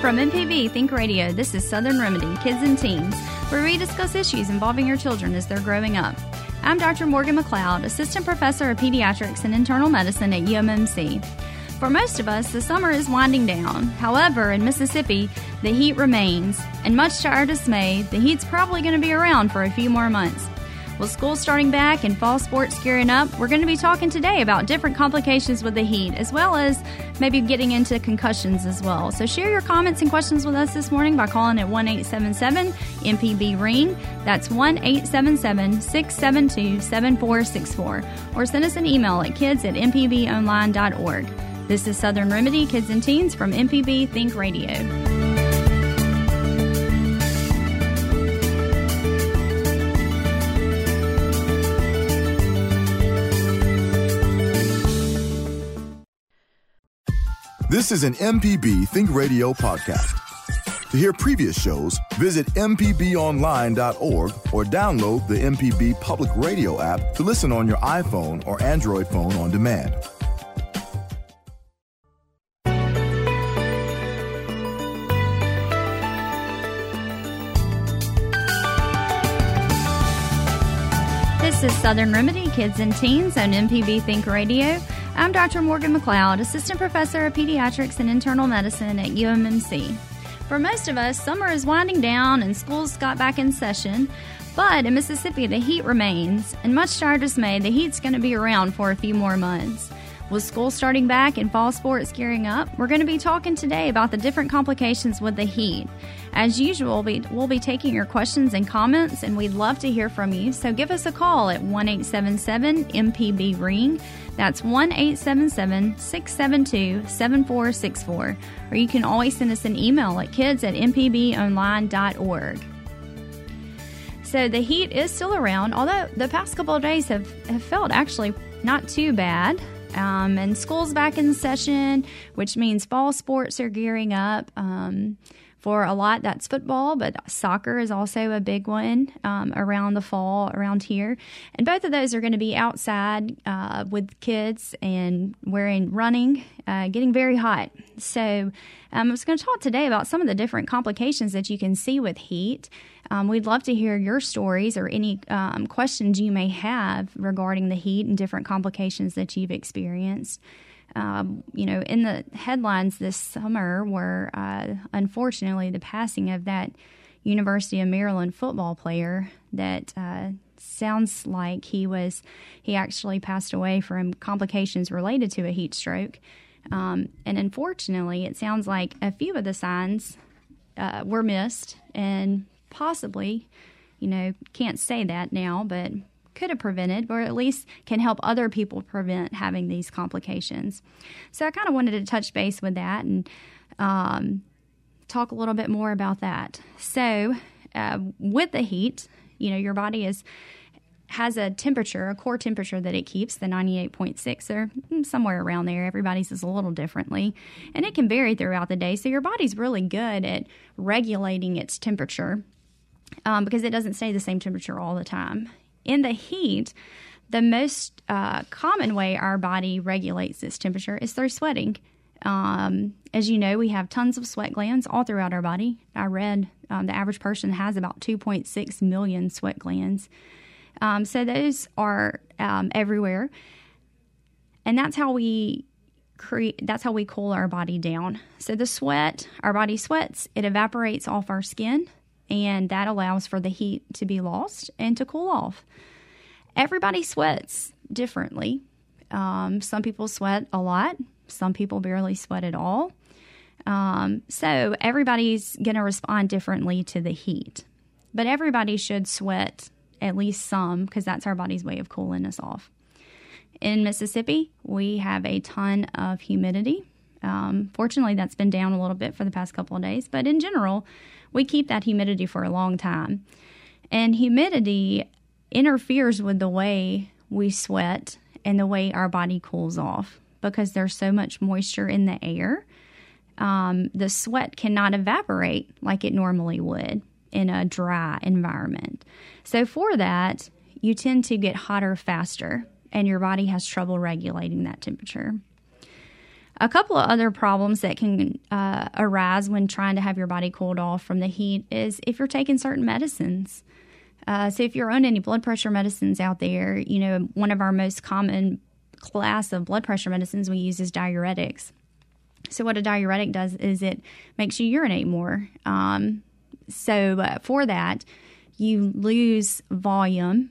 From MPB Think Radio, this is Southern Remedy Kids and Teens, where we discuss issues involving your children as they're growing up. I'm Dr. Morgan McLeod, Assistant Professor of Pediatrics and Internal Medicine at UMMC. For most of us, the summer is winding down. However, in Mississippi, the heat remains, and much to our dismay, the heat's probably going to be around for a few more months. With school starting back and fall sports gearing up, we're going to be talking today about different complications with the heat, as well as maybe getting into concussions as well. So share your comments and questions with us this morning by calling at 1 877 MPB Ring. That's 1 877 672 7464. Or send us an email at kids at mpbonline.org. This is Southern Remedy Kids and Teens from MPB Think Radio. This is an MPB Think Radio podcast. To hear previous shows, visit MPBOnline.org or download the MPB Public Radio app to listen on your iPhone or Android phone on demand. This is Southern Remedy Kids and Teens on MPB Think Radio. I'm Dr. Morgan McLeod, Assistant Professor of Pediatrics and Internal Medicine at UMMC. For most of us, summer is winding down and schools got back in session, but in Mississippi, the heat remains, and much to our dismay, the heat's going to be around for a few more months. With school starting back and fall sports gearing up, we're going to be talking today about the different complications with the heat. As usual, we'll be taking your questions and comments, and we'd love to hear from you. So give us a call at 1 877 MPB Ring. That's 1 877 672 7464. Or you can always send us an email at kids at mpbonline.org. So the heat is still around, although the past couple of days have, have felt actually not too bad. Um, and school's back in session, which means fall sports are gearing up. Um, for a lot, that's football, but soccer is also a big one um, around the fall around here. And both of those are going to be outside uh, with kids and wearing running, uh, getting very hot. So um, I was going to talk today about some of the different complications that you can see with heat. Um, we'd love to hear your stories or any um, questions you may have regarding the heat and different complications that you've experienced um, you know, in the headlines this summer were uh, unfortunately the passing of that University of Maryland football player that uh, sounds like he was he actually passed away from complications related to a heat stroke. Um, and unfortunately, it sounds like a few of the signs uh, were missed, and possibly, you know, can't say that now, but could have prevented, or at least can help other people prevent having these complications. So I kind of wanted to touch base with that and um, talk a little bit more about that. So uh, with the heat, you know, your body is has a temperature, a core temperature that it keeps, the 98.6 or mm, somewhere around there. Everybody's is a little differently. And it can vary throughout the day. So your body's really good at regulating its temperature um, because it doesn't stay the same temperature all the time in the heat, the most uh, common way our body regulates this temperature is through sweating. Um, as you know, we have tons of sweat glands all throughout our body. I read um, the average person has about 2.6 million sweat glands. Um, so those are um, everywhere, and that's how we create. That's how we cool our body down. So the sweat, our body sweats, it evaporates off our skin and that allows for the heat to be lost and to cool off. Everybody sweats differently. Um, some people sweat a lot, some people barely sweat at all. Um, so everybody's going to respond differently to the heat. But everybody should sweat at least some because that's our body's way of cooling us off. In Mississippi, we have a ton of humidity. Um, fortunately, that's been down a little bit for the past couple of days, but in general, we keep that humidity for a long time. And humidity interferes with the way we sweat and the way our body cools off because there's so much moisture in the air. Um, the sweat cannot evaporate like it normally would in a dry environment. So, for that, you tend to get hotter faster, and your body has trouble regulating that temperature. A couple of other problems that can uh, arise when trying to have your body cooled off from the heat is if you're taking certain medicines. Uh, so, if you're on any blood pressure medicines out there, you know, one of our most common class of blood pressure medicines we use is diuretics. So, what a diuretic does is it makes you urinate more. Um, so, uh, for that, you lose volume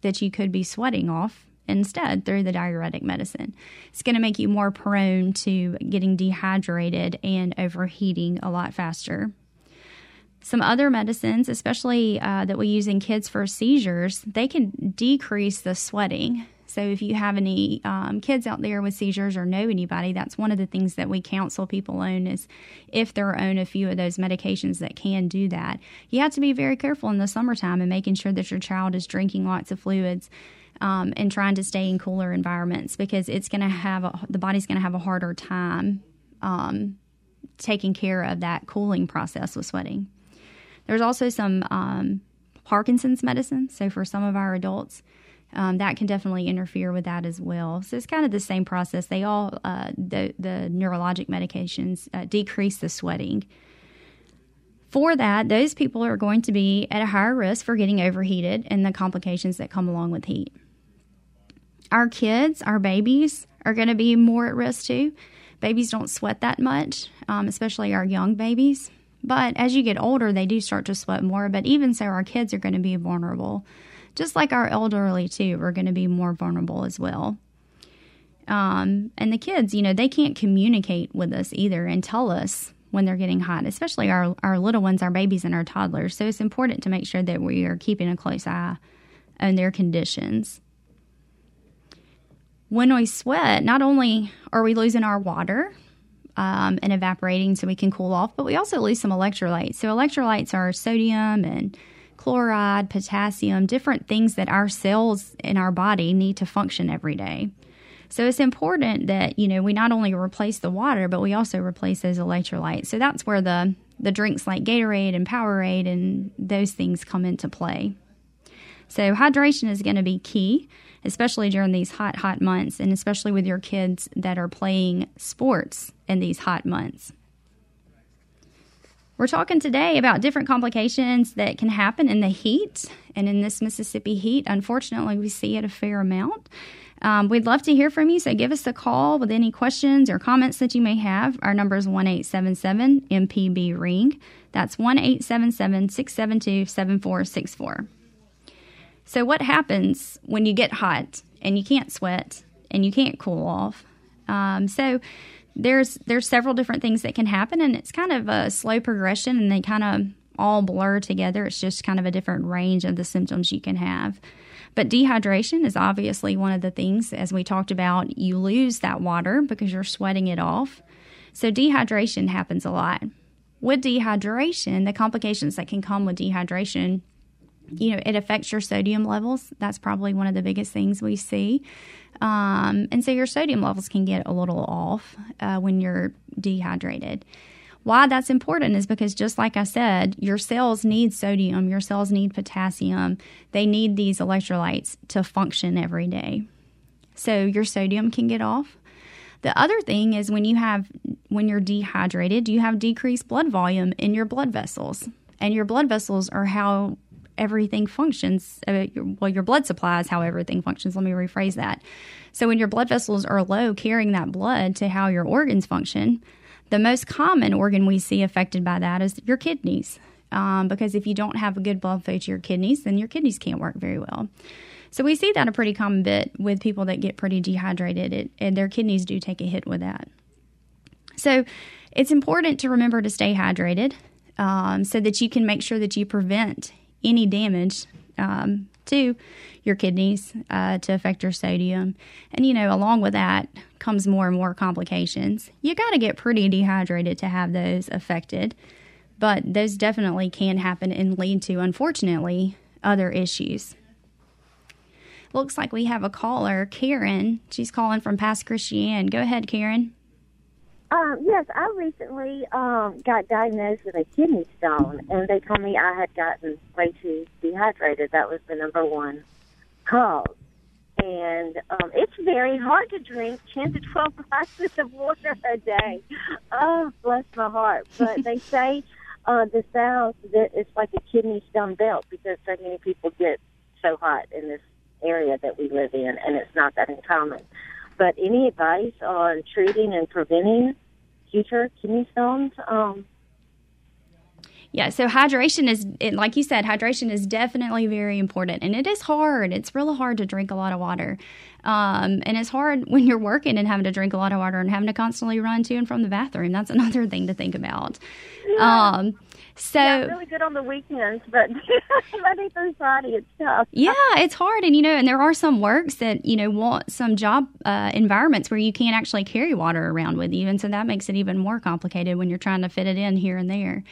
that you could be sweating off instead through the diuretic medicine. It's going to make you more prone to getting dehydrated and overheating a lot faster. Some other medicines, especially uh, that we use in kids for seizures, they can decrease the sweating. So, if you have any um, kids out there with seizures or know anybody, that's one of the things that we counsel people on is if they're on a few of those medications that can do that. You have to be very careful in the summertime and making sure that your child is drinking lots of fluids. Um, and trying to stay in cooler environments because it's going to have a, the body's going to have a harder time um, taking care of that cooling process with sweating. There's also some um, Parkinson's medicine. So for some of our adults, um, that can definitely interfere with that as well. So it's kind of the same process. They all uh, the the neurologic medications uh, decrease the sweating. For that, those people are going to be at a higher risk for getting overheated and the complications that come along with heat. Our kids, our babies, are going to be more at risk too. Babies don't sweat that much, um, especially our young babies. But as you get older, they do start to sweat more. But even so, our kids are going to be vulnerable just like our elderly too are going to be more vulnerable as well. Um, and the kids, you know, they can't communicate with us either and tell us when they're getting hot, especially our, our little ones, our babies, and our toddlers. So it's important to make sure that we are keeping a close eye on their conditions. When we sweat, not only are we losing our water um, and evaporating so we can cool off, but we also lose some electrolytes. So, electrolytes are sodium and chloride, potassium, different things that our cells in our body need to function every day. So it's important that, you know, we not only replace the water, but we also replace those electrolytes. So that's where the the drinks like Gatorade and Powerade and those things come into play. So hydration is going to be key, especially during these hot hot months and especially with your kids that are playing sports in these hot months. We're talking today about different complications that can happen in the heat. And in this Mississippi heat, unfortunately, we see it a fair amount. Um, we'd love to hear from you, so give us a call with any questions or comments that you may have. Our number is 1 877 MPB Ring. That's 1 877 672 7464. So, what happens when you get hot and you can't sweat and you can't cool off? Um, so, there's there's several different things that can happen and it's kind of a slow progression and they kind of all blur together. It's just kind of a different range of the symptoms you can have. But dehydration is obviously one of the things as we talked about you lose that water because you're sweating it off. So dehydration happens a lot. With dehydration the complications that can come with dehydration you know, it affects your sodium levels. That's probably one of the biggest things we see. Um, and so your sodium levels can get a little off uh, when you're dehydrated. Why that's important is because, just like I said, your cells need sodium, your cells need potassium, they need these electrolytes to function every day. So your sodium can get off. The other thing is when you have when you're dehydrated, you have decreased blood volume in your blood vessels. And your blood vessels are how everything functions. Uh, well, your blood supply is how everything functions. Let me rephrase that. So, when your blood vessels are low, carrying that blood to how your organs function, the most common organ we see affected by that is your kidneys. Um, because if you don't have a good blood flow to your kidneys, then your kidneys can't work very well. So we see that a pretty common bit with people that get pretty dehydrated, it, and their kidneys do take a hit with that. So it's important to remember to stay hydrated um, so that you can make sure that you prevent any damage um, to your kidneys uh, to affect your sodium. And, you know, along with that comes more and more complications. You got to get pretty dehydrated to have those affected, but those definitely can happen and lead to, unfortunately, other issues. Looks like we have a caller, Karen. She's calling from Pass Christian. Go ahead, Karen. Um, yes, I recently um, got diagnosed with a kidney stone, and they told me I had gotten way too dehydrated. That was the number one cause. and um, it's very hard to drink 10 to 12 glasses of water a day. Oh, bless my heart. But they say uh, the South that it's like a kidney stone belt because so many people get so hot in this area that we live in, and it's not that uncommon. But any advice on treating and preventing future kidney stones? Um, yeah, so hydration is, like you said, hydration is definitely very important. And it is hard. It's really hard to drink a lot of water. Um, and it's hard when you're working and having to drink a lot of water and having to constantly run to and from the bathroom. That's another thing to think about. Yeah. Um, so yeah, really good on the weekends, but Monday through Friday it's tough. Yeah, it's hard, and you know, and there are some works that you know want some job uh, environments where you can't actually carry water around with you, and so that makes it even more complicated when you're trying to fit it in here and there.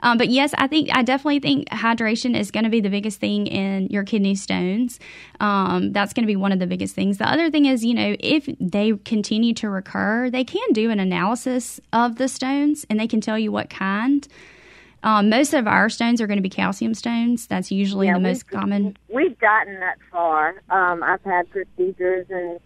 Um, but yes, I think I definitely think hydration is going to be the biggest thing in your kidney stones. Um, that's going to be one of the biggest things. The other thing is, you know, if they continue to recur, they can do an analysis of the stones and they can tell you what kind. Um, most of our stones are going to be calcium stones. That's usually yeah, the most common. We've gotten that far. Um, I've had procedures and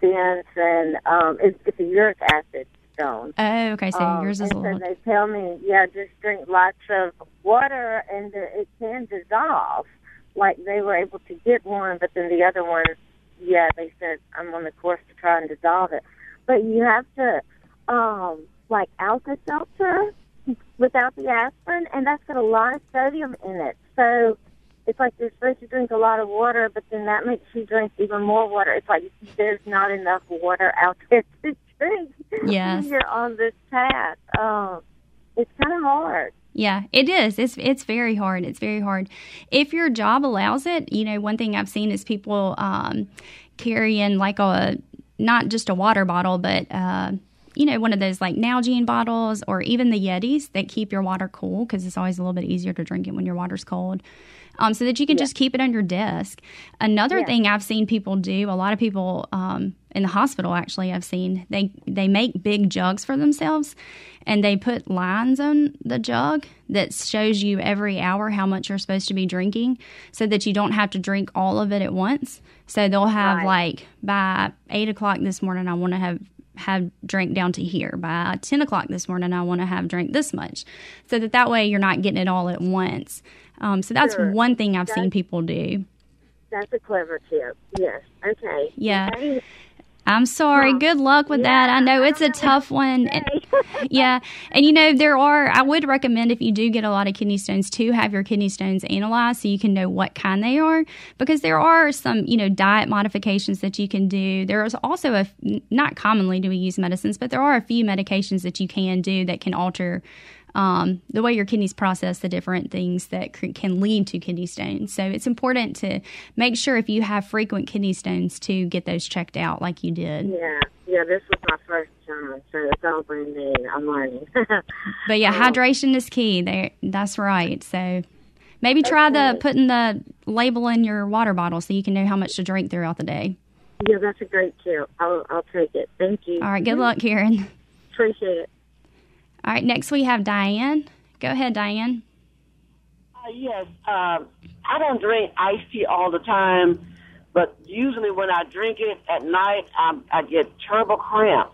stents, and um, it's, it's a uric acid stone. Oh, okay. So um, yours is a little. So they tell me, yeah, just drink lots of water, and it can dissolve. Like they were able to get one, but then the other one, yeah, they said I'm on the course to try and dissolve it. But you have to, um, like Alka Seltzer without the aspirin, and that's got a lot of sodium in it. So it's like you're supposed to drink a lot of water, but then that makes you drink even more water. It's like there's not enough water out there to drink. Yes. You're on this path. Um, it's kind of hard. Yeah, it is. It's it's very hard. It's very hard. If your job allows it, you know, one thing I've seen is people um, carrying like a not just a water bottle, but uh, you know, one of those like Nalgene bottles or even the Yetis that keep your water cool because it's always a little bit easier to drink it when your water's cold um, so that you can yeah. just keep it on your desk. Another yeah. thing I've seen people do, a lot of people um, in the hospital actually, I've seen they they make big jugs for themselves, and they put lines on the jug that shows you every hour how much you're supposed to be drinking, so that you don't have to drink all of it at once. So they'll have right. like by eight o'clock this morning, I want to have have drink down to here by 10 o'clock this morning i want to have drink this much so that that way you're not getting it all at once um, so that's sure. one thing I've that's, seen people do. That's a clever tip. Yes. Okay. Yeah. I'm sorry. Oh. Good luck with yeah, that. I know it's a tough one. yeah. And you know, there are, I would recommend if you do get a lot of kidney stones to have your kidney stones analyzed so you can know what kind they are because there are some, you know, diet modifications that you can do. There is also a, not commonly do we use medicines, but there are a few medications that you can do that can alter um, the way your kidneys process the different things that c- can lead to kidney stones. So it's important to make sure if you have frequent kidney stones to get those checked out like you did. Yeah, yeah, this was my first time, so it's all brand new. I'm learning. but yeah, um, hydration is key. There, that's right. So maybe try okay. the putting the label in your water bottle so you can know how much to drink throughout the day. Yeah, that's a great tip. I'll, I'll take it. Thank you. All right, good luck, Karen. Appreciate it. All right, next we have Diane. Go ahead, Diane. Uh, yes, um, I don't drink iced tea all the time, but usually when I drink it at night, I, I get terrible cramps.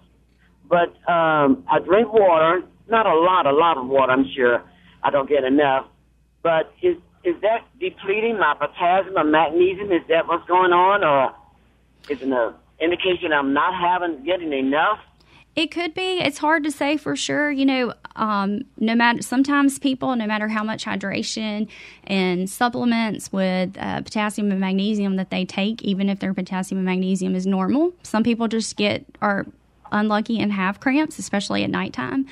But um, I drink water, not a lot, a lot of water. I'm sure I don't get enough. But is is that depleting my potassium or magnesium? Is that what's going on, or is it an indication I'm not having getting enough? It could be. It's hard to say for sure. You know, um, no matter sometimes people, no matter how much hydration and supplements with uh, potassium and magnesium that they take, even if their potassium and magnesium is normal, some people just get are unlucky and have cramps, especially at nighttime.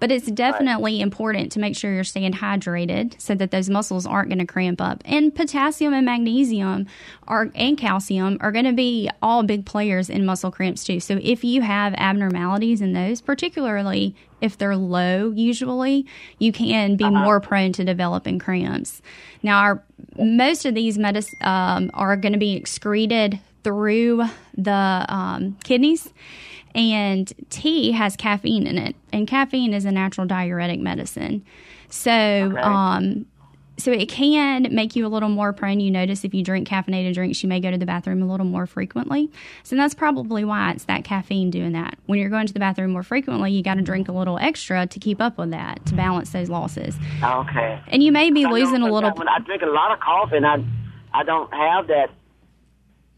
But it's definitely right. important to make sure you're staying hydrated so that those muscles aren't going to cramp up. And potassium and magnesium are and calcium are going to be all big players in muscle cramps too. So if you have abnormalities in those, particularly if they're low, usually you can be uh-huh. more prone to developing cramps. Now, our, most of these medicines um, are going to be excreted through the um, kidneys and tea has caffeine in it, and caffeine is a natural diuretic medicine. So, okay. um, so it can make you a little more prone. You notice if you drink caffeinated drinks, you may go to the bathroom a little more frequently. So that's probably why it's that caffeine doing that. When you're going to the bathroom more frequently, you got to drink a little extra to keep up with that to balance those losses. Okay. And you may be losing a little. When I drink a lot of coffee, and I I don't have that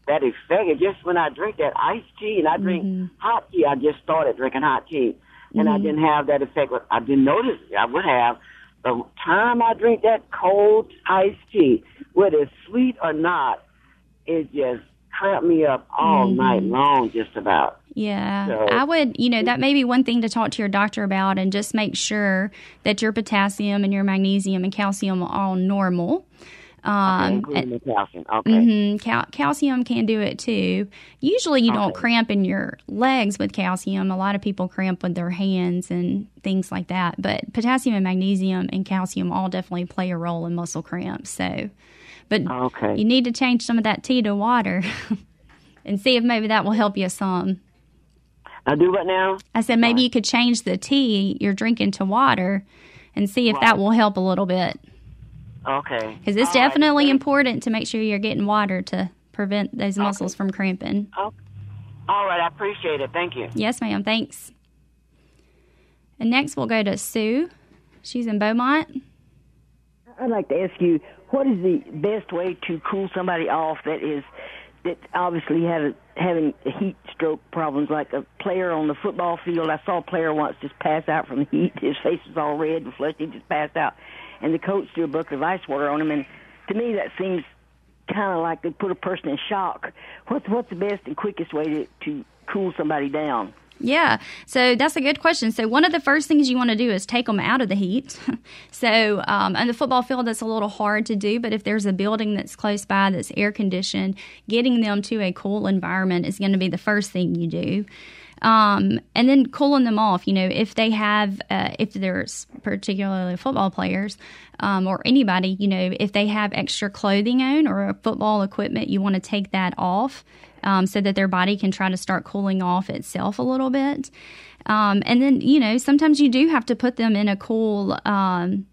that effect. Just when I drink that iced tea and I drink Mm-hmm. hot tea. I just started drinking hot tea, and I didn't have that effect. I didn't notice it. I would have. The time I drink that cold iced tea, whether it's sweet or not, it just cramped me up all Mm-hmm. night long, just about. Yeah, So- I would, you know, that may be one thing to talk to your doctor about and just make sure that your potassium and your magnesium and calcium are all normal. Um, including the calcium. Okay. mhm, cal- calcium can do it too. Usually, you don't cramp in your legs with calcium. A lot of people cramp with their hands and things like that. But potassium and magnesium and calcium all definitely play a role in muscle cramps. So, but Okay. you need to change some of that tea to water and see if maybe that will help you some. I do what now? I said maybe you could change the tea you're drinking to water and see if that will help a little bit. Okay. Because it's All right, definitely thank- important to make sure you're getting water to prevent those muscles from cramping. Oh, all right, I appreciate it. Thank you. Yes, ma'am. Thanks. And next we'll go to Sue. She's in Beaumont. I'd like to ask you, what is the best way to cool somebody off that is that obviously have having heat stroke problems, like a player on the football field? I saw a player once just pass out from the heat. His face was all red and flushed. He just passed out, and the coach threw a bucket of ice water on him. And to me, that seems kind of like they put a person in shock. What's what's the best and quickest way to to cool somebody down? Yeah, so that's a good question. So one of the first things you want to do is take them out of the heat. so um, on the football field, that's a little hard to do, but if there's a building that's close by that's air conditioned, getting them to a cool environment is going to be the first thing you do. Um, and then cooling them off. You know, if they have, uh, if there's particularly football players um, or anybody, you know, if they have extra clothing on or football equipment, you want to take that off um, so that their body can try to start cooling off itself a little bit. Um, and then, you know, sometimes you do have to put them in a cool, um,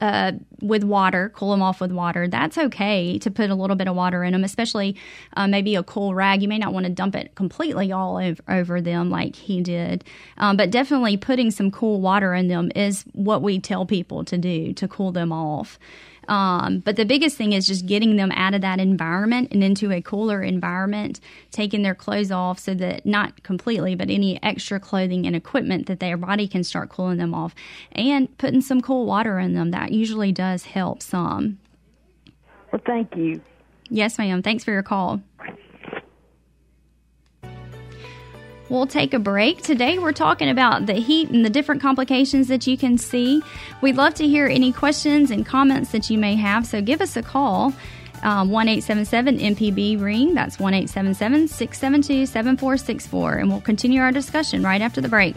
uh, with water, cool them off with water. That's okay to put a little bit of water in them, especially uh, maybe a cool rag. You may not want to dump it completely all over, over them like he did, um, but definitely putting some cool water in them is what we tell people to do to cool them off. Um, but the biggest thing is just getting them out of that environment and into a cooler environment, taking their clothes off so that not completely, but any extra clothing and equipment that their body can start cooling them off, and putting some cool water in them. That usually does help some. Well, thank you. Yes, ma'am. Thanks for your call. We'll take a break. Today we're talking about the heat and the different complications that you can see. We'd love to hear any questions and comments that you may have, so give us a call. Um, 1 877 MPB ring. That's 1 672 7464. And we'll continue our discussion right after the break.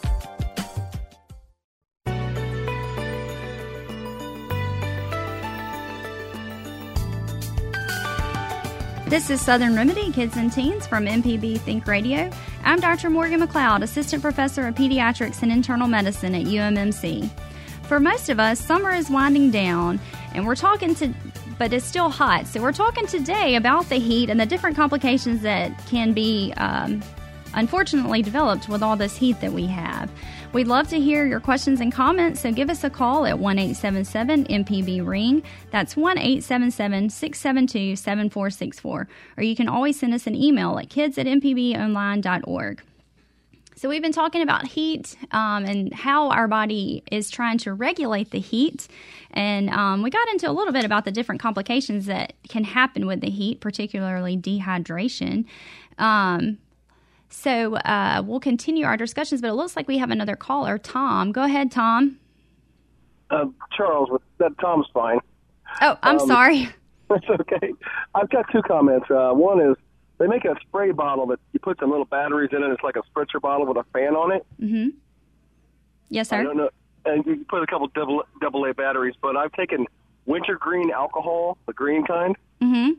This is Southern Remedy Kids and Teens from MPB Think Radio. I'm Dr. Morgan McLeod, Assistant Professor of Pediatrics and Internal Medicine at UMMC. For most of us, summer is winding down, and we're talking to, but it's still hot. So we're talking today about the heat and the different complications that can be um, unfortunately developed with all this heat that we have. We'd love to hear your questions and comments, so give us a call at 1 877 MPB Ring. That's 1 877 672 7464. Or you can always send us an email at kids at mpbonline.org. So, we've been talking about heat um, and how our body is trying to regulate the heat. And um, we got into a little bit about the different complications that can happen with the heat, particularly dehydration. Um, so, uh, we'll continue our discussions, but it looks like we have another caller. Tom, go ahead, Tom. Uh, Charles, that Tom's fine. Oh, I'm Um, sorry. That's okay. I've got two comments. Uh, one is they make a spray bottle that you put some little batteries in it. It's like a spritzer bottle with a fan on it. Mm-hmm. Yes, I sir. don't know. And you put a couple double double A batteries, but I've taken wintergreen alcohol, the green kind, Mm-hmm.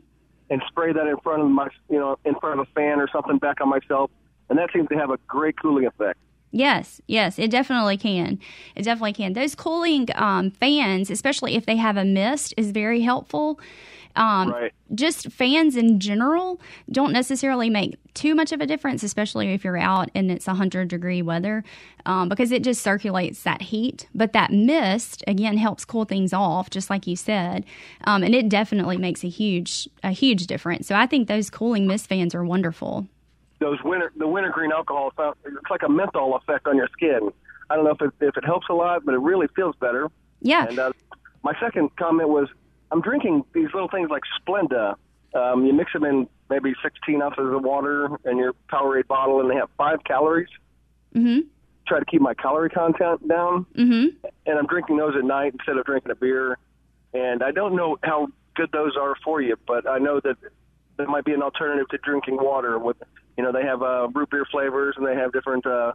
and spray that in front of my, you know, in front of a fan or something back on myself, and that seems to have a great cooling effect. Yes, yes, it definitely can. It definitely can. Those cooling um, fans, especially if they have a mist, is very helpful. Um, Right. Just fans in general don't necessarily make too much of a difference, especially if you're out and it's 100 degree weather, um, because it just circulates that heat. But that mist, again, helps cool things off, just like you said. Um, and it definitely makes a huge, a huge difference. So I think those cooling mist fans are wonderful. Those winter, the wintergreen alcohol, it's like a menthol effect on your skin. I don't know if it, if it helps a lot, but it really feels better. Yeah. And uh, my second comment was, I'm drinking these little things like Splenda. Um, you mix them in maybe 16 ounces of water in your Powerade bottle, and they have five calories. Mm-hmm. Try to keep my calorie content down, Mm-hmm. and I'm drinking those at night instead of drinking a beer. And I don't know how good those are for you, but I know that that might be an alternative to drinking water. With you know, they have uh, root beer flavors, and they have different uh,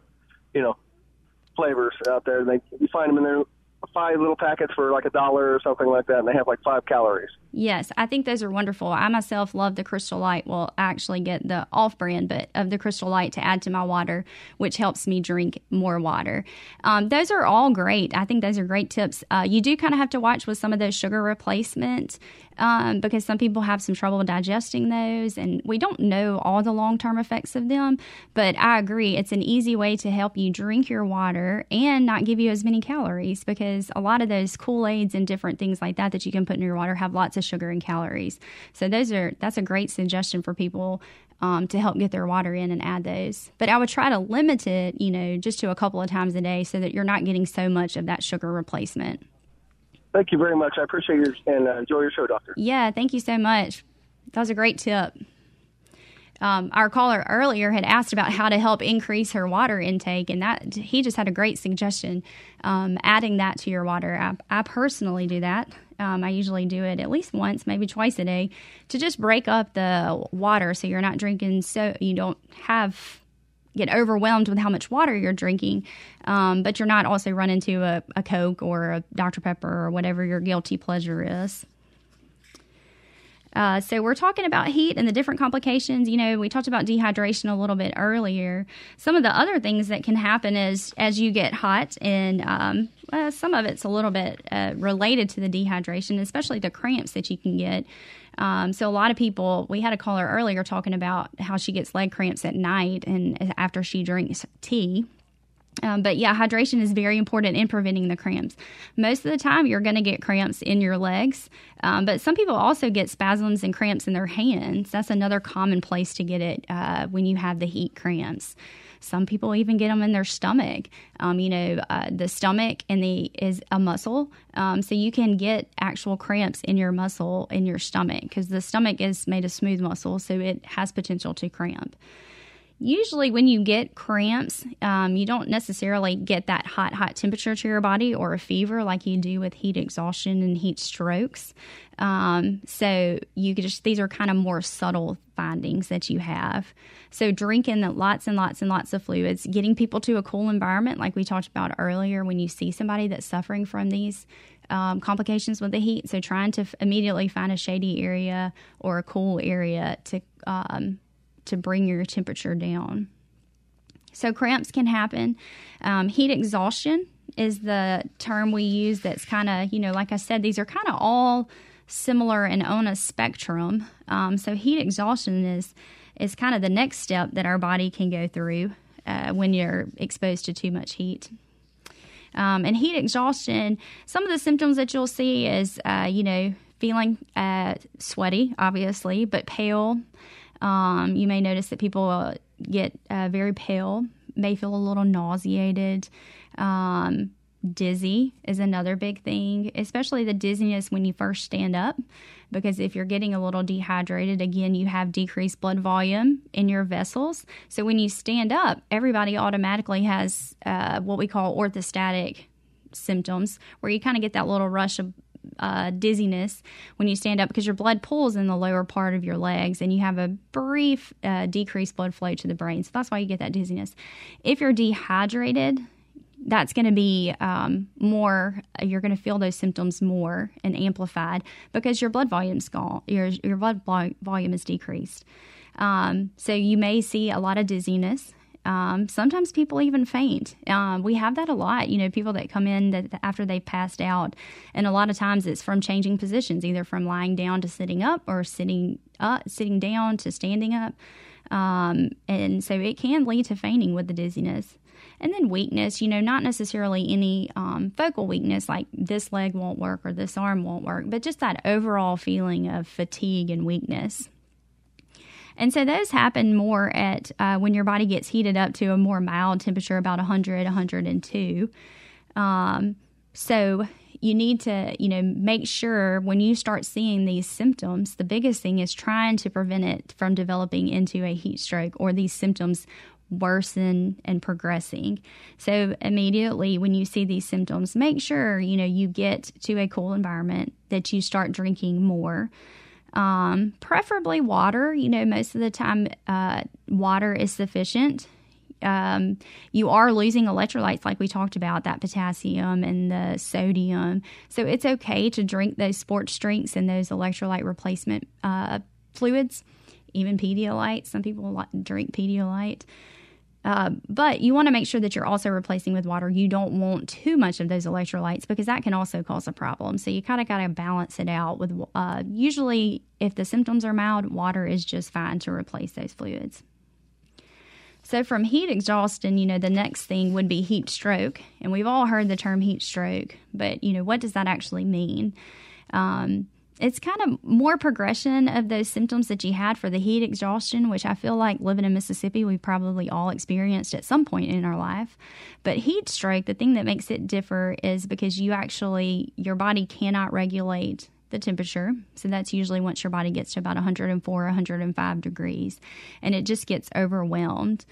you know flavors out there. And They you find them in their five little packets for like a dollar or something like that, and they have like five calories. Yes, I think those are wonderful. I myself love the Crystal Light. Well, I actually get the off brand, but of the Crystal Light to add to my water, which helps me drink more water. Um, those are all great. I think those are great tips. Uh, you do kind of have to watch with some of those sugar replacement um, because some people have some trouble digesting those, and we don't know all the long term effects of them. But I agree, it's an easy way to help you drink your water and not give you as many calories because a lot of those Kool Aids and different things like that that you can put in your water have lots of sugar and calories. So those are that's a great suggestion for people. Um, to help get their water in and add those. But I would try to limit it, you know, just to a couple of times a day so that you're not getting so much of that sugar replacement. Thank you very much. I appreciate your and uh, enjoy your show, Doctor. Yeah, thank you so much. That was a great tip. Um, our caller earlier had asked about how to help increase her water intake, and that he just had a great suggestion. Um, adding that to your water, I, I personally do that. Um, I usually do it at least once, maybe twice a day, to just break up the water so you're not drinking so you don't have get overwhelmed with how much water you're drinking, um, but you're not also run into a, a Coke or a Dr. Pepper or whatever your guilty pleasure is. Uh, so we're talking about heat and the different complications. You know, we talked about dehydration a little bit earlier. Some of the other things that can happen is as you get hot, and um, uh, some of it's a little bit uh, related to the dehydration, especially the cramps that you can get. Um, so a lot of people, we had a caller earlier talking about how she gets leg cramps at night and after she drinks tea. Um, but yeah, hydration is very important in preventing the cramps. Most of the time, you're going to get cramps in your legs, um, but some people also get spasms and cramps in their hands. That's another common place to get it uh, when you have the heat cramps. Some people even get them in their stomach. Um, you know, uh, the stomach and the is a muscle, um, so you can get actual cramps in your muscle in your stomach because the stomach is made of smooth muscle, so it has potential to cramp usually when you get cramps um, you don't necessarily get that hot hot temperature to your body or a fever like you do with heat exhaustion and heat strokes. Um, so you just these are kind of more subtle findings that you have. So drinking lots and lots and lots of fluids getting people to a cool environment like we talked about earlier when you see somebody that's suffering from these um, complications with the heat. So trying to f- immediately find a shady area or a cool area to um, to bring your temperature down. So, cramps can happen. Um, heat exhaustion is the term we use that's kind of, you know, like I said, these are kind of all similar and on a spectrum. Um, so, heat exhaustion is, is kind of the next step that our body can go through uh, when you're exposed to too much heat. Um, and heat exhaustion, some of the symptoms that you'll see is, uh, you know, feeling uh, sweaty, obviously, but pale. Um, you may notice that people get uh, very pale, may feel a little nauseated. Um, dizzy is another big thing, especially the dizziness when you first stand up. Because if you're getting a little dehydrated, again, you have decreased blood volume in your vessels. So when you stand up, everybody automatically has uh, what we call orthostatic symptoms, where you kind of get that little rush of uh, dizziness when you stand up because your blood pools in the lower part of your legs and you have a brief uh, decreased blood flow to the brain. So that's why you get that dizziness. If you're dehydrated, that's going to be um, more you're going to feel those symptoms more and amplified because your blood volume's gone your, your blood volume is decreased um, so you may see a lot of dizziness um, sometimes people even faint. Um, we have that a lot. You know, people that come in that after they've passed out, and a lot of times it's from changing positions, either from lying down to sitting up or sitting up, sitting down to standing up. Um, and so it can lead to fainting with the dizziness. And then weakness, you know, not necessarily any um, focal weakness like this leg won't work or this arm won't work, but just that overall feeling of fatigue and weakness. And so those happen more at uh, when your body gets heated up to a more mild temperature, about 100, 102. Um, so you need to, you know, make sure when you start seeing these symptoms, the biggest thing is trying to prevent it from developing into a heat stroke or these symptoms worsen and progressing. So immediately when you see these symptoms, make sure, you know, you get to a cool environment, that you start drinking more. Um, preferably water. You know, most of the time, uh, water is sufficient. Um, you are losing electrolytes, like we talked about, that potassium and the sodium. So it's okay to drink those sports drinks and those electrolyte replacement uh, fluids, even Pedialyte. Some people like drink Pedialyte. Uh, but you want to make sure that you're also replacing with water. You don't want too much of those electrolytes because that can also cause a problem. So you kind of got to balance it out with. Uh, usually, if the symptoms are mild, water is just fine to replace those fluids. So from heat exhaustion, you know, the next thing would be heat stroke, and we've all heard the term heat stroke, but you know, what does that actually mean? Um, it's kind of more progression of those symptoms that you had for the heat exhaustion, which I feel like living in Mississippi, we've probably all experienced at some point in our life. But heat stroke, the thing that makes it differ is because you actually, your body cannot regulate the temperature. So that's usually once your body gets to about 104, 105 degrees, and it just gets overwhelmed.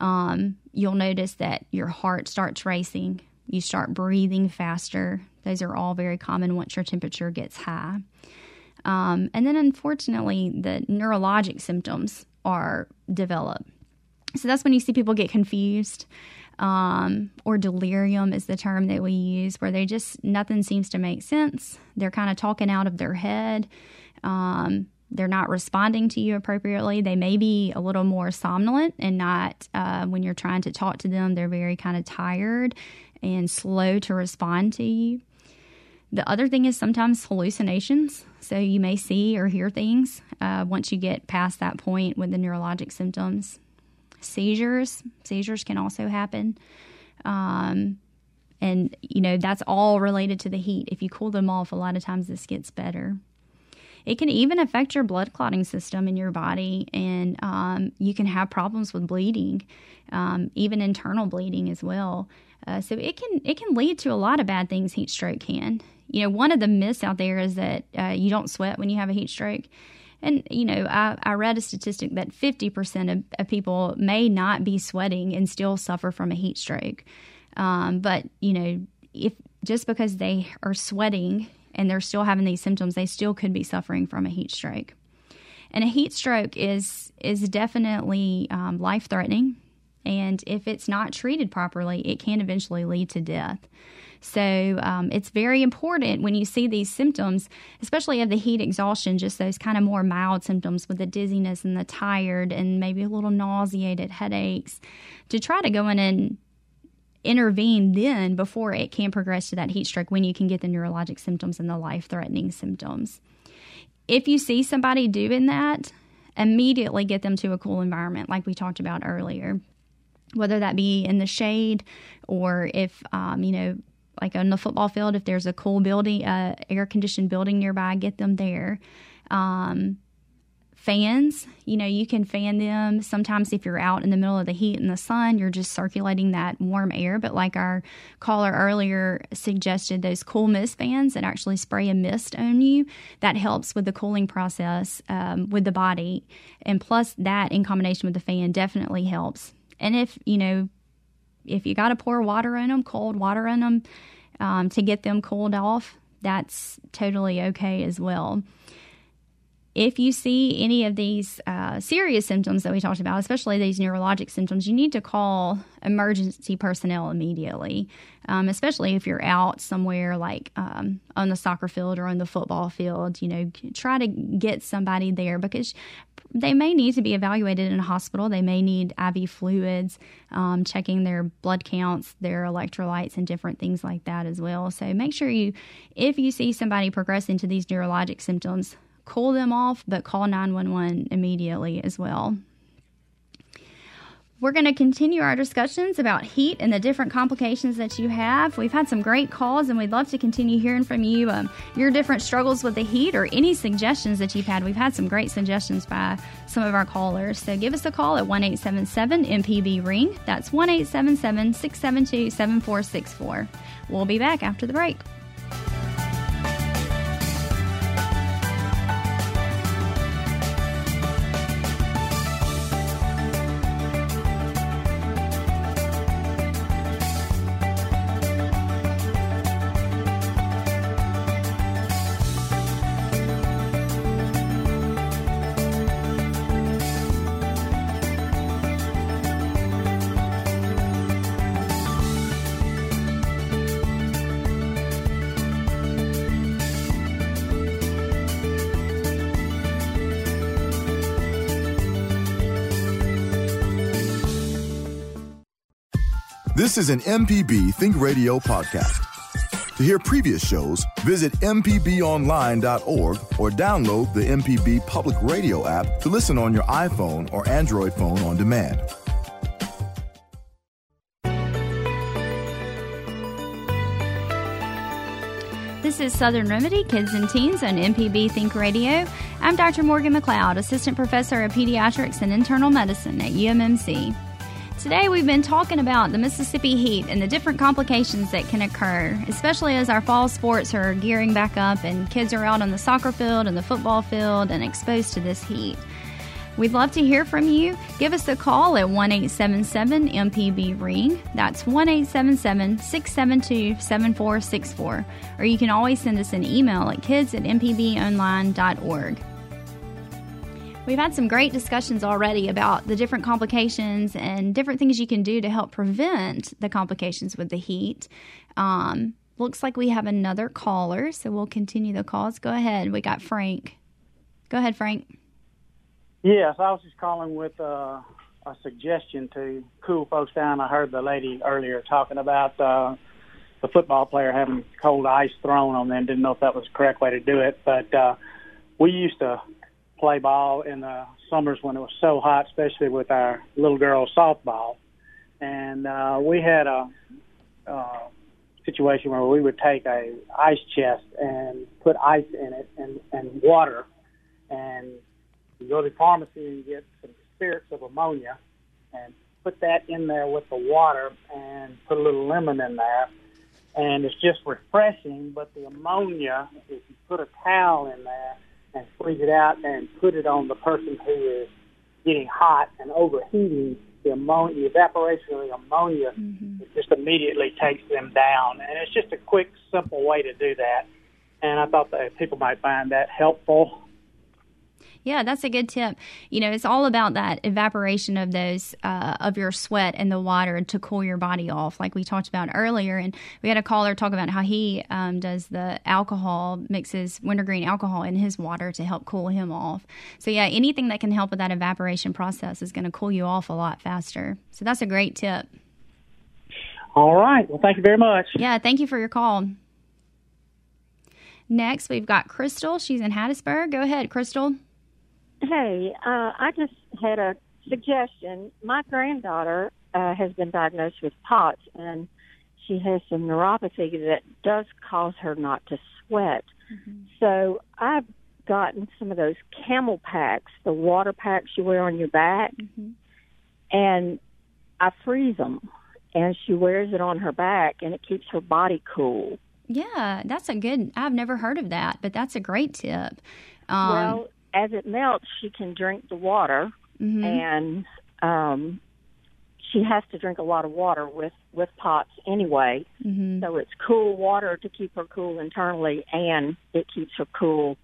Um, you'll notice that your heart starts racing, you start breathing faster. Those are all very common once your temperature gets high. Um, and then, unfortunately, the neurologic symptoms are developed. So that's when you see people get confused, um, or delirium is the term that we use, where they just nothing seems to make sense. They're kind of talking out of their head. Um, they're not responding to you appropriately. They may be a little more somnolent and not, uh, when you're trying to talk to them, they're very kind of tired and slow to respond to you. The other thing is sometimes hallucinations. So you may see or hear things uh, once you get past that point with the neurologic symptoms. Seizures, seizures can also happen. Um, and, you know, that's all related to the heat. If you cool them off, a lot of times this gets better. It can even affect your blood clotting system in your body, and um, you can have problems with bleeding, um, even internal bleeding as well. Uh, so it can it can lead to a lot of bad things. Heat stroke can. You know, one of the myths out there is that uh, you don't sweat when you have a heat stroke. And, you know, I, I read a statistic that 50% of, of, people may not be sweating and still suffer from a heat stroke. Um, but, you know, if just because they are sweating and they're still having these symptoms, they still could be suffering from a heat stroke. And a heat stroke is is definitely um, life threatening, and if it's not treated properly, it can eventually lead to death. So um, it's very important when you see these symptoms, especially of the heat exhaustion, just those kind of more mild symptoms with the dizziness and the tired and maybe a little nauseated headaches, to try to go in and intervene then before it can progress to that heat stroke when you can get the neurologic symptoms and the life threatening symptoms. If you see somebody doing that, immediately get them to a cool environment, like we talked about earlier. Whether that be in the shade or if, um, you know, like on the football field, if there's a cool building, uh, air conditioned building nearby, get them there. Um, fans, you know, you can fan them. Sometimes, if you're out in the middle of the heat and the sun, you're just circulating that warm air. But, like our caller earlier suggested, those cool mist fans that actually spray a mist on you, that helps with the cooling process um, with the body. And plus, that in combination with the fan definitely helps. And if, you know, if you got to pour water in them, cold water in them um, to get them cooled off, that's totally okay as well. If you see any of these uh, serious symptoms that we talked about, especially these neurologic symptoms, you need to call emergency personnel immediately, um, especially if you're out somewhere like um, on the soccer field or on the football field. You know, try to get somebody there because they may need to be evaluated in a hospital. They may need IV fluids, um, checking their blood counts, their electrolytes, and different things like that as well. So make sure you, if you see somebody progressing to these neurologic symptoms, cool them off, but call 911 immediately as well. We're going to continue our discussions about heat and the different complications that you have. We've had some great calls, and we'd love to continue hearing from you um, your different struggles with the heat or any suggestions that you've had. We've had some great suggestions by some of our callers. So give us a call at 1 877 MPB Ring. That's 1 877 672 7464. We'll be back after the break. This is an MPB Think Radio podcast. To hear previous shows, visit MPBOnline.org or download the MPB Public Radio app to listen on your iPhone or Android phone on demand. This is Southern Remedy Kids and Teens on MPB Think Radio. I'm Dr. Morgan McLeod, Assistant Professor of Pediatrics and Internal Medicine at UMMC. Today, we've been talking about the Mississippi heat and the different complications that can occur, especially as our fall sports are gearing back up and kids are out on the soccer field and the football field and exposed to this heat. We'd love to hear from you. Give us a call at 1 877 MPB Ring. That's 1 877 672 7464. Or you can always send us an email at kids at mpbonline.org. We've had some great discussions already about the different complications and different things you can do to help prevent the complications with the heat. Um, looks like we have another caller, so we'll continue the calls. Go ahead. We got Frank. Go ahead, Frank. Yes, I was just calling with uh, a suggestion to cool folks down. I heard the lady earlier talking about uh, the football player having cold ice thrown on them. Didn't know if that was the correct way to do it, but uh, we used to play ball in the summers when it was so hot, especially with our little girl softball. And uh, we had a uh, situation where we would take a ice chest and put ice in it and, and water, and go to the pharmacy and get some spirits of ammonia, and put that in there with the water and put a little lemon in there. And it's just refreshing, but the ammonia, if you put a towel in there, and squeeze it out and put it on the person who is getting hot and overheating, the ammonia, the evaporation of the ammonia mm-hmm. just immediately takes them down. And it's just a quick, simple way to do that. And I thought that people might find that helpful. Yeah, that's a good tip. You know, it's all about that evaporation of those uh, of your sweat and the water to cool your body off, like we talked about earlier. And we had a caller talk about how he um, does the alcohol mixes wintergreen alcohol in his water to help cool him off. So yeah, anything that can help with that evaporation process is going to cool you off a lot faster. So that's a great tip. All right. Well, thank you very much. Yeah, thank you for your call. Next, we've got Crystal. She's in Hattiesburg. Go ahead, Crystal. Hey, uh, I just had a suggestion. My granddaughter uh, has been diagnosed with POTS, and she has some neuropathy that does cause her not to sweat. Mm-hmm. So I've gotten some of those camel packs, the water packs you wear on your back, mm-hmm. and I freeze them. And she wears it on her back, and it keeps her body cool. Yeah, that's a good. I've never heard of that, but that's a great tip. Um, well, as it melts, she can drink the water, mm-hmm. and um, she has to drink a lot of water with with POTS anyway. Mm-hmm. So it's cool water to keep her cool internally, and it keeps her cool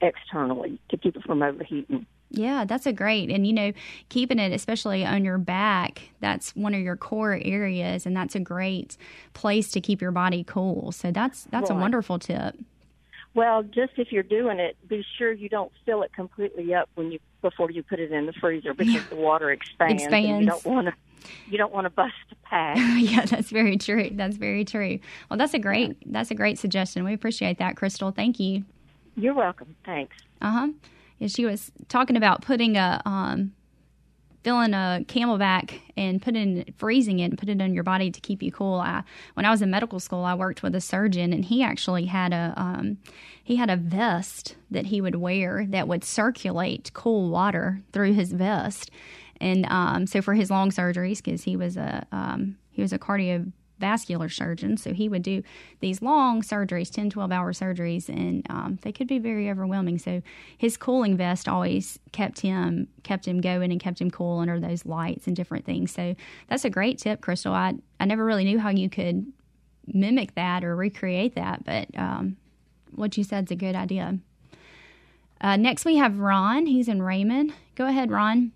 externally to keep it from overheating. Yeah, that's a great. And you know, keeping it especially on your back, that's one of your core areas and that's a great place to keep your body cool. So that's that's right. a wonderful tip. Well, just if you're doing it, be sure you don't fill it completely up when you before you put it in the freezer because yeah. the water expands. Expands. you don't want to you don't want to bust a pack. yeah, that's very true. That's very true. Well, that's a great that's a great suggestion. We appreciate that, Crystal. Thank you. You're welcome. Thanks. Uh huh. Yeah, she was talking about putting a um, filling a CamelBak and putting freezing it and put it on your body to keep you cool. I, when I was in medical school, I worked with a surgeon, and he actually had a um, he had a vest that he would wear that would circulate cool water through his vest. And um, so for his long surgeries, because he was a um, he was a cardio vascular surgeon, so he would do these long surgeries, 10, 12 hour surgeries, and um, they could be very overwhelming. So his cooling vest always kept him kept him going and kept him cool under those lights and different things. So that's a great tip, Crystal. I I never really knew how you could mimic that or recreate that, but um, what you said is a good idea. Uh, next, we have Ron. He's in Raymond. Go ahead, Ron.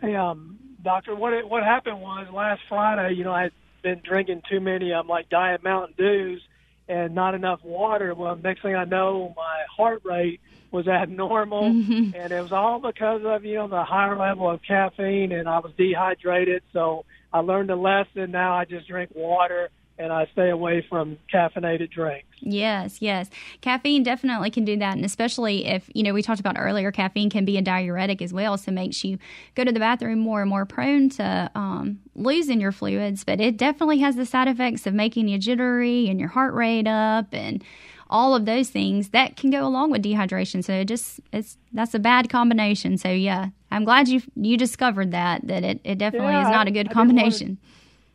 Hey, um, doctor, what it, what happened was last Friday, you know, I been drinking too many um like Diet Mountain Dews and not enough water. Well, next thing I know, my heart rate was abnormal, mm-hmm. and it was all because of you know the higher level of caffeine, and I was dehydrated. So I learned a lesson. Now I just drink water and I stay away from caffeinated drinks. Yes, yes. Caffeine definitely can do that. And especially if, you know, we talked about earlier, caffeine can be a diuretic as well. So makes you go to the bathroom more and more prone to um, losing your fluids. But it definitely has the side effects of making you jittery and your heart rate up and all of those things that can go along with dehydration. So it just, it's, that's a bad combination. So yeah, I'm glad you, you discovered that, that it, it definitely yeah, is not a good combination.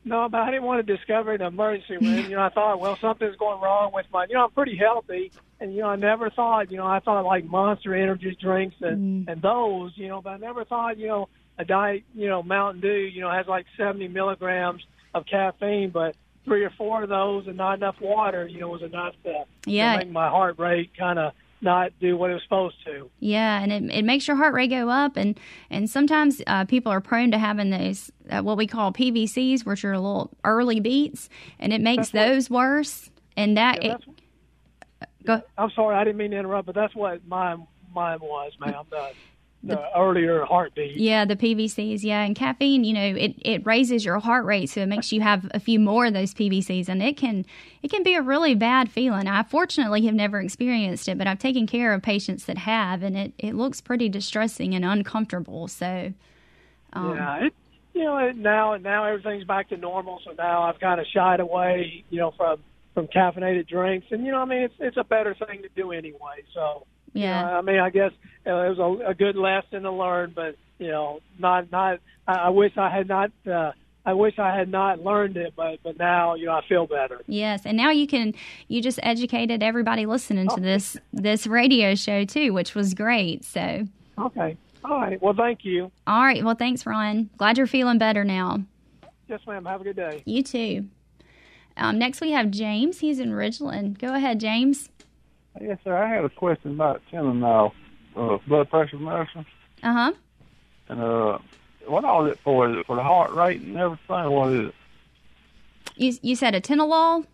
No, but I didn't want to discover an emergency room. You know, I thought, well, something's going wrong with my. You know, I'm pretty healthy, and you know, I never thought. You know, I thought like Monster Energy drinks and mm. and those. You know, but I never thought. You know, a diet. You know, Mountain Dew. You know, has like 70 milligrams of caffeine, but three or four of those and not enough water. You know, was enough to, yeah. to make my heart rate kind of not do what it was supposed to. Yeah, and it, it makes your heart rate go up, and and sometimes uh, people are prone to having those uh, what we call PVCs, which are little early beats, and it makes that's those what, worse. And that yeah, it, go. I'm sorry, I didn't mean to interrupt, but that's what mine mine was, ma'am. The earlier heartbeat. Yeah, the PVCs. Yeah, and caffeine, you know, it, it raises your heart rate, so it makes you have a few more of those PVCs, and it can it can be a really bad feeling. I fortunately have never experienced it, but I've taken care of patients that have, and it it looks pretty distressing and uncomfortable. So, um, yeah, it, you know, it, now now everything's back to normal, so now I've kind of shied away, you know, from from caffeinated drinks, and you know, I mean, it's it's a better thing to do anyway. So yeah. You know, I mean, I guess uh, it was a, a good lesson to learn, but you know, not not. I, I wish I had not. Uh, I wish I had not learned it, but but now you know I feel better. Yes, and now you can you just educated everybody listening to this this radio show too, which was great. So okay, all right. Well, thank you. All right. Well, thanks, Ron. Glad you're feeling better now. Yes, ma'am. Have a good day. You too. Um, next, we have James. He's in Ridgeland. Go ahead, James. Yes, sir. I had a question about Tylenol, uh, blood pressure medicine. Uh huh. And uh, what all is it for? Is it for the heart rate and everything? What is it? You you said atenolol.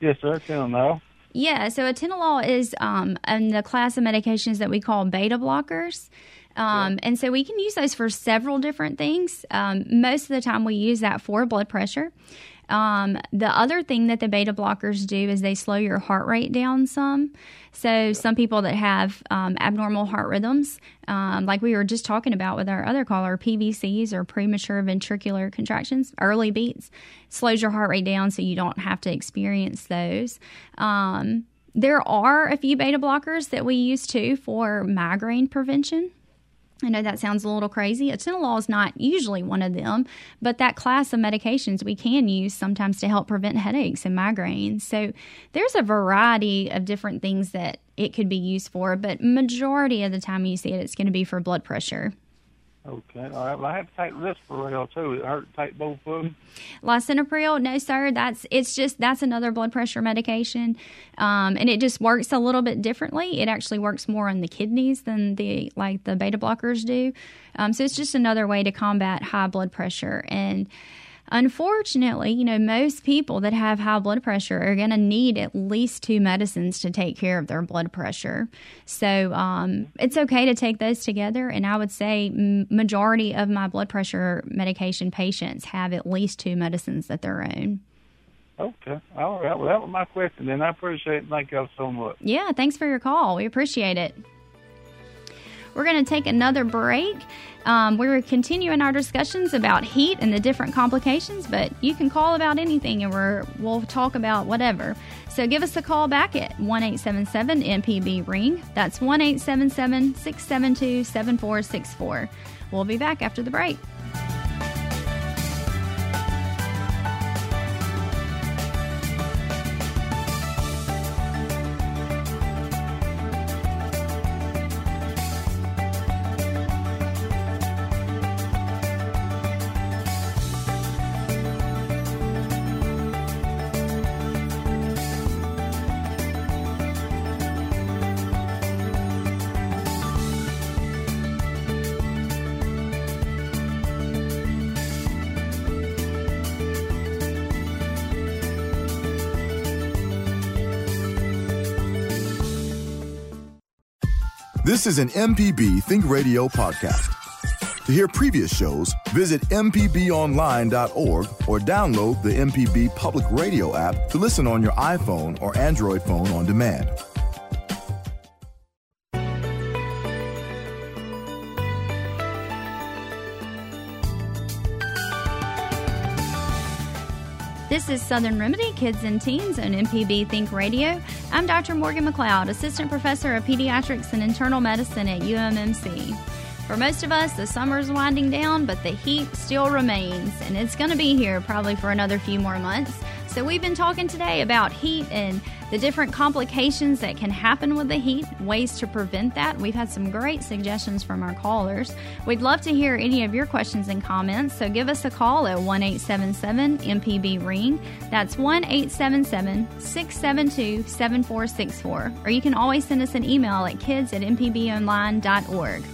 Yes, sir. Tylenol. Yeah, so atenolol is um, in the class of medications that we call beta blockers. Um, yeah. And so we can use those for several different things. Um, most of the time, we use that for blood pressure. Um, the other thing that the beta blockers do is they slow your heart rate down some. So, some people that have um, abnormal heart rhythms, um, like we were just talking about with our other caller, PVCs or premature ventricular contractions, early beats, slows your heart rate down so you don't have to experience those. Um, there are a few beta blockers that we use too for migraine prevention. I know that sounds a little crazy. Atenolol is not usually one of them, but that class of medications we can use sometimes to help prevent headaches and migraines. So there's a variety of different things that it could be used for, but majority of the time you see it, it's going to be for blood pressure. Okay, all right. Well, I have to take Lisinopril too. It hurt to take both of them. Lisinopril, no, sir. That's it's just that's another blood pressure medication, um, and it just works a little bit differently. It actually works more on the kidneys than the like the beta blockers do. Um, so it's just another way to combat high blood pressure and. Unfortunately, you know, most people that have high blood pressure are going to need at least two medicines to take care of their blood pressure. So um, it's okay to take those together. And I would say majority of my blood pressure medication patients have at least two medicines that they're on. Okay. All right. Well, that was my question, and I appreciate it. Thank you so much. Yeah. Thanks for your call. We appreciate it. We're going to take another break. Um, we're continuing our discussions about heat and the different complications, but you can call about anything and we're, we'll talk about whatever. So give us a call back at 1 877 MPB Ring. That's 1 877 672 7464. We'll be back after the break. This is an MPB Think Radio podcast. To hear previous shows, visit MPBOnline.org or download the MPB Public Radio app to listen on your iPhone or Android phone on demand. This is Southern Remedy Kids and Teens on MPB Think Radio. I'm Dr. Morgan McLeod, Assistant Professor of Pediatrics and Internal Medicine at UMMC. For most of us, the summer is winding down, but the heat still remains, and it's going to be here probably for another few more months. So, we've been talking today about heat and the different complications that can happen with the heat, ways to prevent that. We've had some great suggestions from our callers. We'd love to hear any of your questions and comments, so give us a call at 1 877 MPB Ring. That's 1 877 672 7464. Or you can always send us an email at kids at mpbonline.org.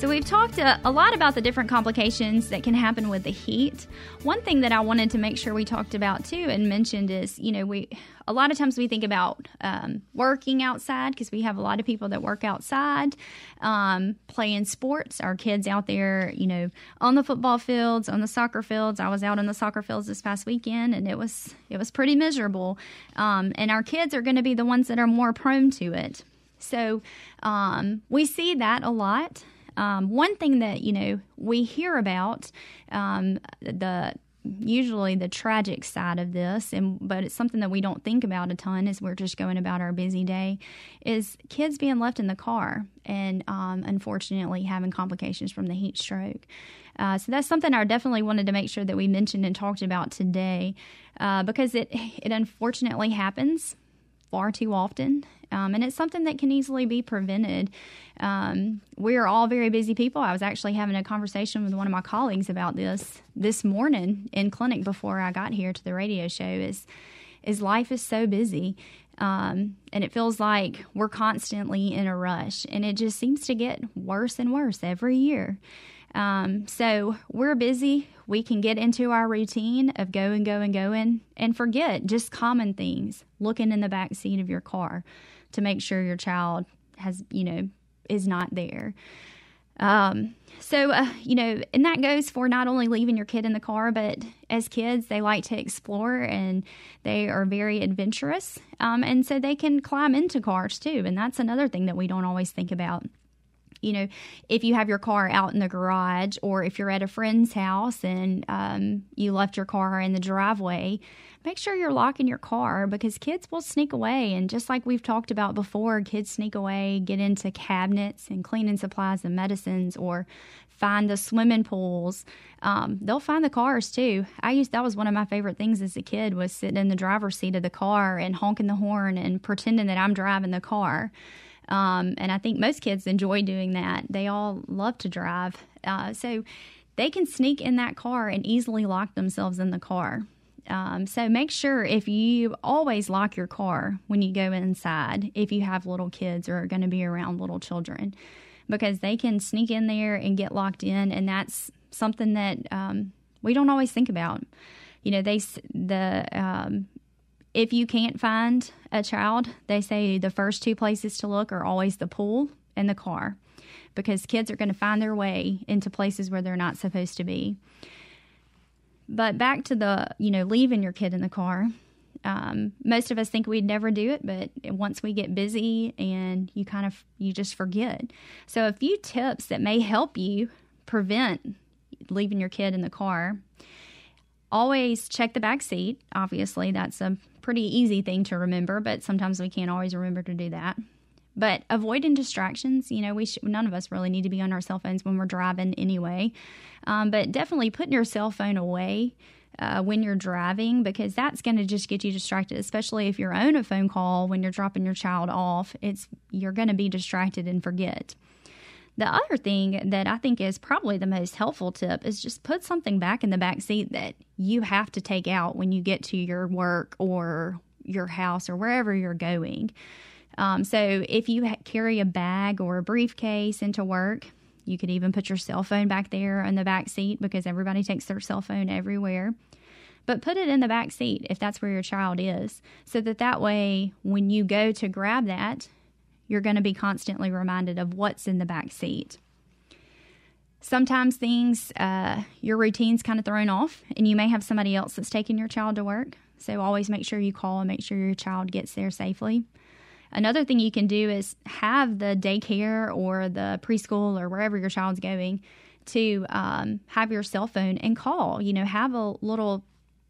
So, we've talked a, a, lot about the different complications that can happen with the heat. One thing that I wanted to make sure we talked about too and mentioned is, you know, we a lot of times we think about um, working outside because we have a lot of people that work outside, um, playing sports. Our kids out there, you know, on the football fields, on the soccer fields. I was out on the soccer fields this past weekend, and it was it was pretty miserable. Um, and our kids are going to be the ones that are more prone to it. So um, we see that a lot. Um, one thing that you know we hear about um, the usually the tragic side of this and but it's something that we don't think about a ton as we're just going about our busy day is kids being left in the car and um, unfortunately having complications from the heat stroke. Uh, so that's something I definitely wanted to make sure that we mentioned and talked about today uh, because it it unfortunately happens far too often um, and it's something that can easily be prevented. Um, we are all very busy people. I was actually having a conversation with one of my colleagues about this this morning in clinic before I got here to the radio show. Is is life is so busy, um, and it feels like we're constantly in a rush, and it just seems to get worse and worse every year. Um, so we're busy. We can get into our routine of going, going, going, and forget just common things. Looking in the back seat of your car, to make sure your child has, you know, is not there. Um, so, uh, you know, and that goes for not only leaving your kid in the car, but as kids, they like to explore and they are very adventurous. Um, and so they can climb into cars too. And that's another thing that we don't always think about you know, if you have your car out in the garage or if you're at a friend's house and um, you left your car in the driveway, make sure you're locking your car because kids will sneak away. And just like we've talked about before, kids sneak away, get into cabinets and cleaning supplies and medicines or find the swimming pools. Um, they'll find the cars too. I used that was one of my favorite things as a kid was sitting in the driver's seat of the car and honking the horn and pretending that I'm driving the car. Um, and I think most kids enjoy doing that. They all love to drive. Uh, so they can sneak in that car and easily lock themselves in the car. Um, so make sure if you always lock your car when you go inside, if you have little kids or are going to be around little children, because they can sneak in there and get locked in. And that's something that um, we don't always think about. You know, they the um, if you can't find a child, they say the first two places to look are always the pool and the car because kids are going to find their way into places where they're not supposed to be. But back to the, you know, leaving your kid in the car. Um, most of us think we'd never do it, but once we get busy and you kind of, you just forget. So, a few tips that may help you prevent leaving your kid in the car always check the back seat. Obviously, that's a pretty easy thing to remember, but sometimes we can't always remember to do that. But avoiding distractions, you know, we none of us really need to be on our cell phones when we're driving anyway. Um, but definitely putting your cell phone away uh, when you're driving because that's going to just get you distracted, especially if you're on a phone call when you're dropping your child off. It's you're going to be distracted and forget. The other thing that I think is probably the most helpful tip is just put something back in the back seat that you have to take out when you get to your work or your house or wherever you're going. Um, so if you ha- carry a bag or a briefcase into work, you could even put your cell phone back there in the back seat because everybody takes their cell phone everywhere. But put it in the back seat if that's where your child is, so that that way when you go to grab that, you're going to be constantly reminded of what's in the back seat. Sometimes things, uh, your routine's kind of thrown off, and you may have somebody else that's taking your child to work. So always make sure you call and make sure your child gets there safely. Another thing you can do is have the daycare or the preschool or wherever your child's going to um, have your cell phone and call. You know, have a little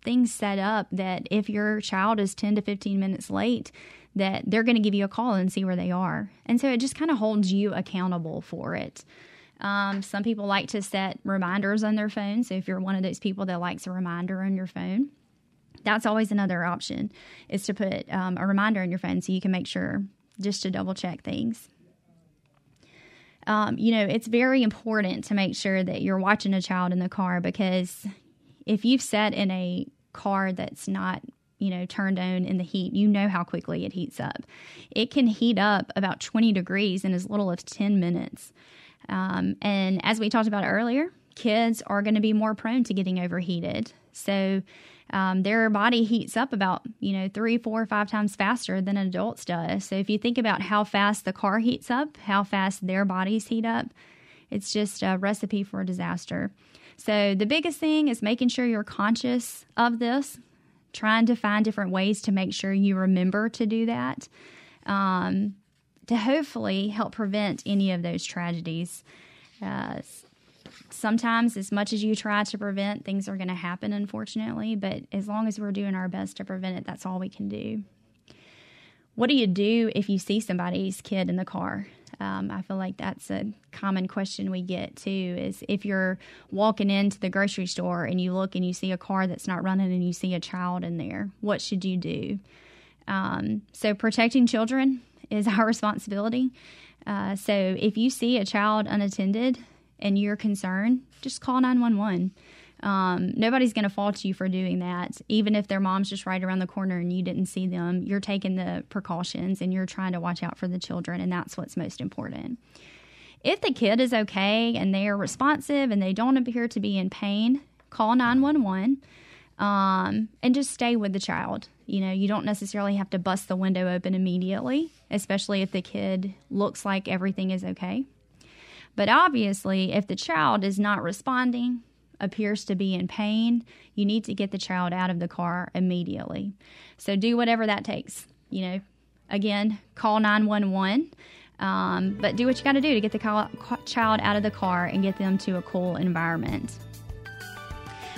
thing set up that if your child is 10 to 15 minutes late, that they're going to give you a call and see where they are. And so it just kind of holds you accountable for it. Um, some people like to set reminders on their phone. So if you're one of those people that likes a reminder on your phone, that's always another option is to put um, a reminder on your phone so you can make sure just to double check things. Um, you know, it's very important to make sure that you're watching a child in the car because if you've sat in a car that's not you know, turned on in the heat, you know how quickly it heats up. It can heat up about 20 degrees in as little as 10 minutes. Um, and as we talked about earlier, kids are going to be more prone to getting overheated. So um, their body heats up about, you know, three, four, five times faster than adults does. So if you think about how fast the car heats up, how fast their bodies heat up, it's just a recipe for a disaster. So the biggest thing is making sure you're conscious of this trying to find different ways to make sure you remember to do that um, to hopefully help prevent any of those tragedies. Uh, sometimes, as much as you try to prevent, things are going to happen, unfortunately, but as long as we're doing our best to prevent it, that's all we can do. What do you do if you see somebody's kid in the car? Um, I feel like that's a common question we get too. Is if you're walking into the grocery store and you look and you see a car that's not running and you see a child in there, what should you do? Um, so protecting children is our responsibility. Uh, so if you see a child unattended and you're concerned, just call 911. Um, nobody's going to fault you for doing that. Even if their mom's just right around the corner and you didn't see them, you're taking the precautions and you're trying to watch out for the children, and that's what's most important. If the kid is okay and they are responsive and they don't appear to be in pain, call 911 um, and just stay with the child. You know, you don't necessarily have to bust the window open immediately, especially if the kid looks like everything is okay. But obviously, if the child is not responding, appears to be in pain, you need to get the child out of the car immediately. So do whatever that takes. You know, again, call 911. Um, but do what you got to do to get the child out of the car and get them to a cool environment.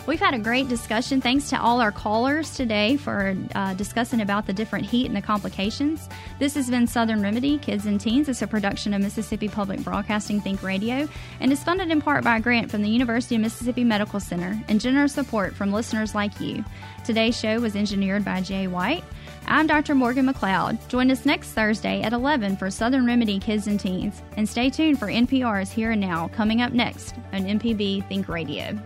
We've had a great discussion. Thanks to all our callers today for uh, discussing about the different heat and the complications. This has been Southern Remedy Kids and Teens. It's a production of Mississippi Public Broadcasting Think Radio and is funded in part by a grant from the University of Mississippi Medical Center and generous support from listeners like you. Today's show was engineered by Jay White. I'm Dr. Morgan McLeod. Join us next Thursday at 11 for Southern Remedy Kids and Teens. And stay tuned for NPR's Here and Now coming up next on MPB Think Radio.